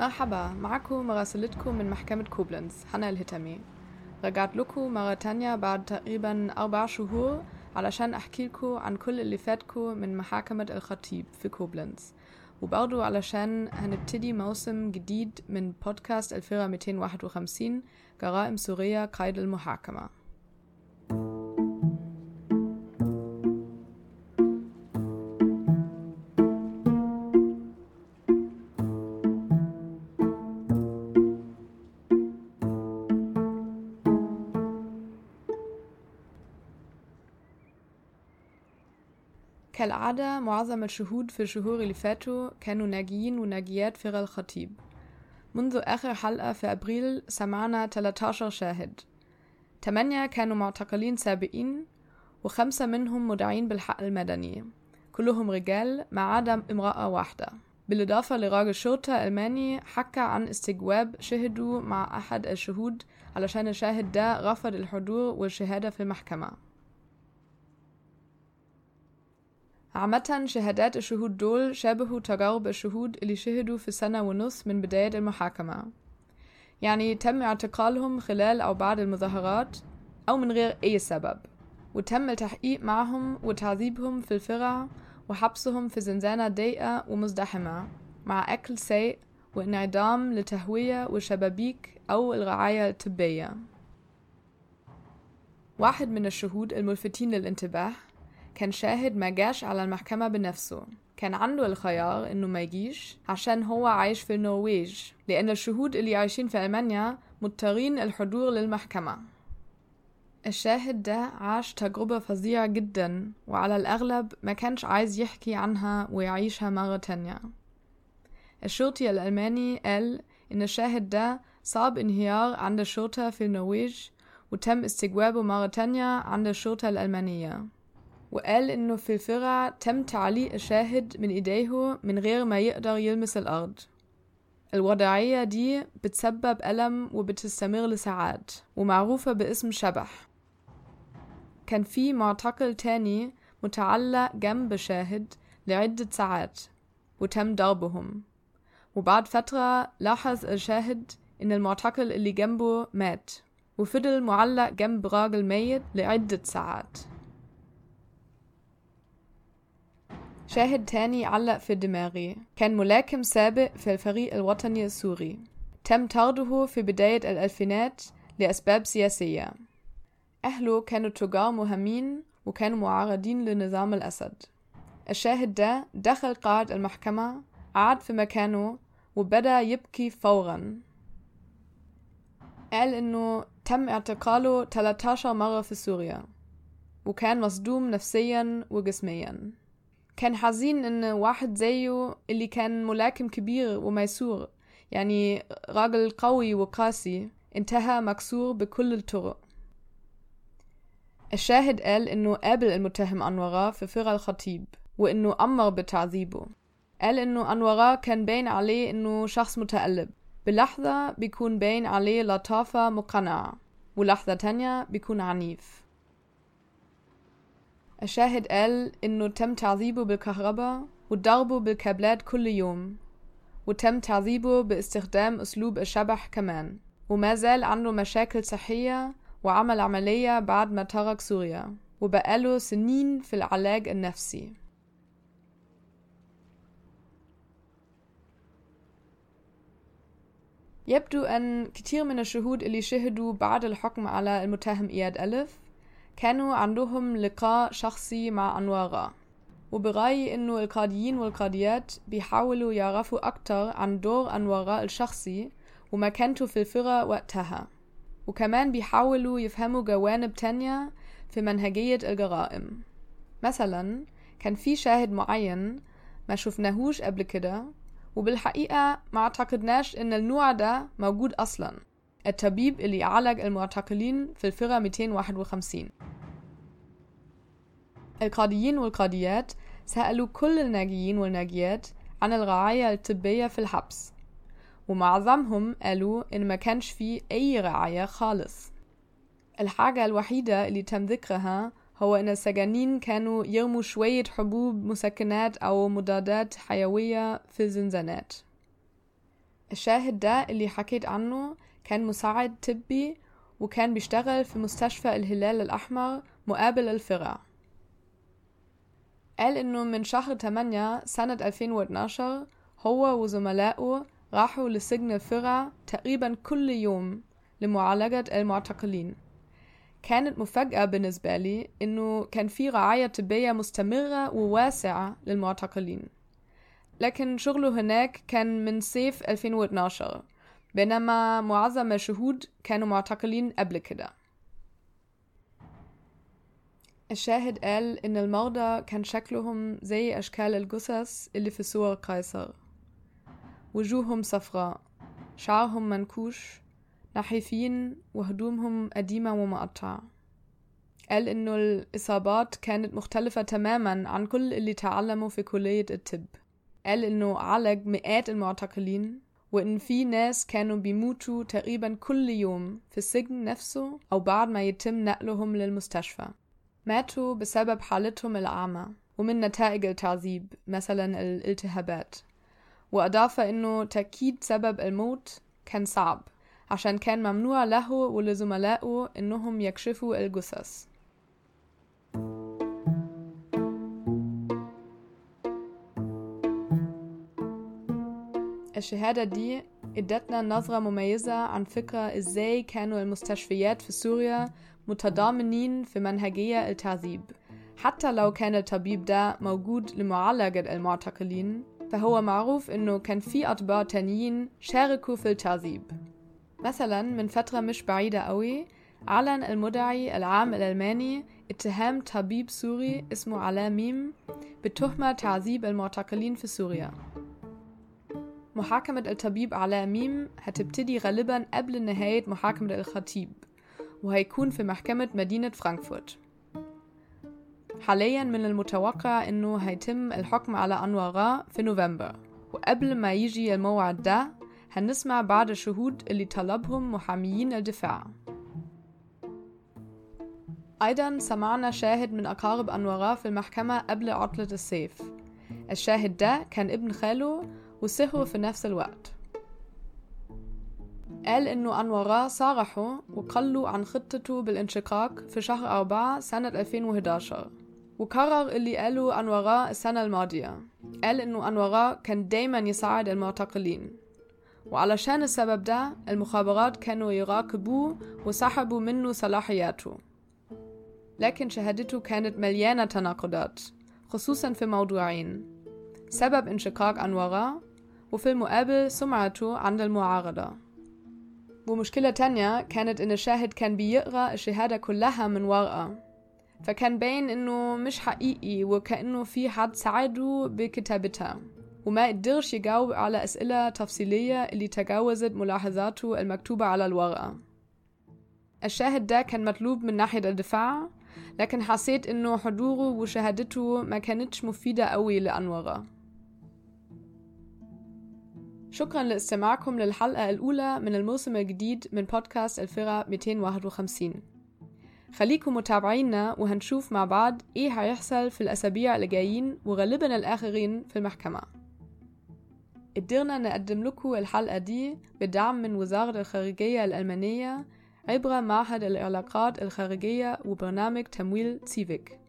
مرحبا معكم مراسلتكم من محكمة كوبلنز هناء الهتيمي. رجعت لكم مرة تانية بعد تقريبا أربع شهور علشان أحكي لكم عن كل اللي فاتكم من محاكمة الخطيب في كوبلنز. وبرضو علشان هنبتدي موسم جديد من بودكاست الفرقة 251 جرائم سورية قيد المحاكمة. كالعادة معظم الشهود في الشهور اللي فاتوا كانوا ناجيين وناجيات في الخطيب. منذ آخر حلقة في أبريل سمعنا 13 شاهد. 8 كانوا معتقلين سابقين وخمسة منهم مدعين بالحق المدني. كلهم رجال ما عدا امرأة واحدة. بالإضافة لراجل شرطة ألماني حكى عن استجواب شهدوا مع أحد الشهود علشان الشاهد ده رفض الحضور والشهادة في المحكمة. عامة شهادات الشهود دول شابهوا تجارب الشهود اللي شهدوا في سنة ونص من بداية المحاكمة. يعني تم اعتقالهم خلال أو بعد المظاهرات أو من غير أي سبب وتم التحقيق معهم وتعذيبهم في الفرع وحبسهم في زنزانة ضيقة ومزدحمة مع أكل سيء وانعدام لتهوية وشبابيك أو الرعاية الطبية. واحد من الشهود الملفتين للانتباه كان شاهد ما جاش على المحكمة بنفسه. كان عنده الخيار إنه ما يجيش عشان هو عايش في النرويج لأن الشهود اللي عايشين في ألمانيا مضطرين الحضور للمحكمة. الشاهد ده عاش تجربة فظيعة جدا وعلى الأغلب ما كانش عايز يحكي عنها ويعيشها مرة تانية. الشرطي الألماني قال إن الشاهد ده صاب انهيار عند الشرطة في النرويج وتم استجوابه مرة تانية عند الشرطة الألمانية. وقال إنه في الفرع تم تعليق الشاهد من إيديه من غير ما يقدر يلمس الأرض. الوضعية دي بتسبب ألم وبتستمر لساعات ومعروفة باسم شبح. كان في معتقل تاني متعلق جنب شاهد لعدة ساعات وتم ضربهم. وبعد فترة لاحظ الشاهد إن المعتقل اللي جنبه مات وفضل معلق جنب راجل ميت لعدة ساعات. شاهد تاني علق في دماغي. كان ملاكم سابق في الفريق الوطني السوري. تم طرده في بداية الألفينات لأسباب سياسية. أهله كانوا تجار مهمين وكانوا معارضين لنظام الأسد. الشاهد ده دخل قاعة المحكمة قعد في مكانه وبدأ يبكي فورا. قال إنه تم اعتقاله 13 مرة في سوريا وكان مصدوم نفسيا وجسميا. كان حزين إن واحد زيه اللي كان ملاكم كبير وميسور يعني راجل قوي وقاسي انتهى مكسور بكل الطرق. الشاهد قال إنه قابل المتهم انوراه في فرع الخطيب وإنه أمر بتعذيبه. قال إنه انوراه كان باين عليه إنه شخص متقلب بلحظة بيكون باين عليه لطافة مقنعة ولحظة تانية بيكون عنيف. الشاهد قال إنه تم تعذيبه بالكهرباء وضربه بالكابلات كل يوم وتم تعذيبه باستخدام أسلوب الشبح كمان وما زال عنده مشاكل صحية وعمل عملية بعد ما ترك سوريا وبقاله سنين في العلاج النفسي. يبدو أن كتير من الشهود اللي شهدوا بعد الحكم على المتهم إياد ألف كانوا عندهم لقاء شخصي مع أنوارة وبرأيي إنه القاضيين والقاضيات بيحاولوا يعرفوا أكتر عن دور أنوارة الشخصي ومكانته في الفرقة وقتها. وكمان بيحاولوا يفهموا جوانب تانية في منهجية الجرائم. مثلا كان في شاهد معين ما شفناهوش قبل كده وبالحقيقة ما اعتقدناش إن النوع ده موجود أصلا. الطبيب اللي عالج المعتقلين في الفرقة 251 القاضيين والقاضيات سألوا كل الناجيين والناجيات عن الرعاية الطبية في الحبس ومعظمهم قالوا إن ما كانش فيه أي رعاية خالص. الحاجة الوحيدة اللي تم ذكرها هو إن السجانين كانوا يرموا شوية حبوب مسكنات أو مضادات حيوية في الزنزانات الشاهد ده اللي حكيت عنه كان مساعد طبي وكان بيشتغل في مستشفى الهلال الأحمر مقابل الفرع. قال إنه من شهر 8 سنة 2012 هو وزملائه راحوا لسجن الفرع تقريبا كل يوم لمعالجة المعتقلين. كانت مفاجأة بالنسبة لي إنه كان في رعاية طبية مستمرة وواسعة للمعتقلين. لكن شغله هناك كان من صيف 2012 بينما معظم الشهود كانوا معتقلين قبل كده. الشاهد قال إن المرضى كان شكلهم زي أشكال الجثث اللي في صور قيصر. وجوههم صفراء شعرهم منكوش نحيفين وهدومهم قديمة ومقطعة. قال إنه الإصابات كانت مختلفة تماما عن كل اللي تعلموا في كلية الطب. قال إنه عالج مئات المعتقلين وإن في ناس كانوا بيموتوا تقريبا كل يوم في السجن نفسه أو بعد ما يتم نقلهم للمستشفى. ماتوا بسبب حالتهم الأعمى ومن نتائج التعذيب مثلا الالتهابات. وأضاف إنه تأكيد سبب الموت كان صعب عشان كان ممنوع له ولزملائه إنهم يكشفوا الجثث. الشهادة دي ادتنا نظرة مميزة عن فكرة إزاي كانوا المستشفيات في سوريا متضامنين في منهجية التعذيب. حتى لو كان الطبيب ده موجود لمعالجة المعتقلين فهو معروف إنه كان في أطباء تانيين شاركوا في التعذيب. مثلا من فترة مش بعيدة قوي أعلن المدعي العام الألماني اتهام طبيب سوري اسمه علاء ميم بتهمة تعذيب المعتقلين في سوريا. محاكمة الطبيب علاء ميم هتبتدي غالبا قبل نهاية محاكمة الخطيب وهيكون في محكمة مدينة فرانكفورت. حاليا من المتوقع إنه هيتم الحكم على انوارا في نوفمبر وقبل ما يجي الموعد ده هنسمع بعض الشهود اللي طلبهم محاميين الدفاع. أيضا سمعنا شاهد من أقارب أنوارا في المحكمة قبل عطلة الصيف. الشاهد ده كان ابن خاله وسهروا في نفس الوقت. قال إنه أنوارا صارحوا وقلوا عن خطته بالانشقاق في شهر أربعة سنة 2011 وكرر اللي قاله أنوارا السنة الماضية. قال إنه أنوارا كان دايما يساعد المعتقلين. وعلشان السبب ده المخابرات كانوا يراقبوه وسحبوا منه صلاحياته. لكن شهادته كانت مليانة تناقضات خصوصا في موضوعين. سبب انشقاق أنوارا وفي المقابل سمعته عند المعارضة. ومشكلة تانية كانت إن الشاهد كان بيقرأ الشهادة كلها من ورقة. فكان باين إنه مش حقيقي وكأنه في حد ساعده بكتابتها. وما قدرش يجاوب على أسئلة تفصيلية اللي تجاوزت ملاحظاته المكتوبة على الورقة. الشاهد ده كان مطلوب من ناحية الدفاع لكن حسيت إنه حضوره وشهادته ما كانتش مفيدة قوي لأنورة. شكرا لاستماعكم للحلقة الأولى من الموسم الجديد من بودكاست الفرع 251 خليكم متابعينا وهنشوف مع بعض إيه هيحصل في الأسابيع اللي جايين وغالبا الآخرين في المحكمة. قدرنا نقدم لكم الحلقة دي بدعم من وزارة الخارجية الألمانية عبر معهد العلاقات الخارجية وبرنامج تمويل سيفيك.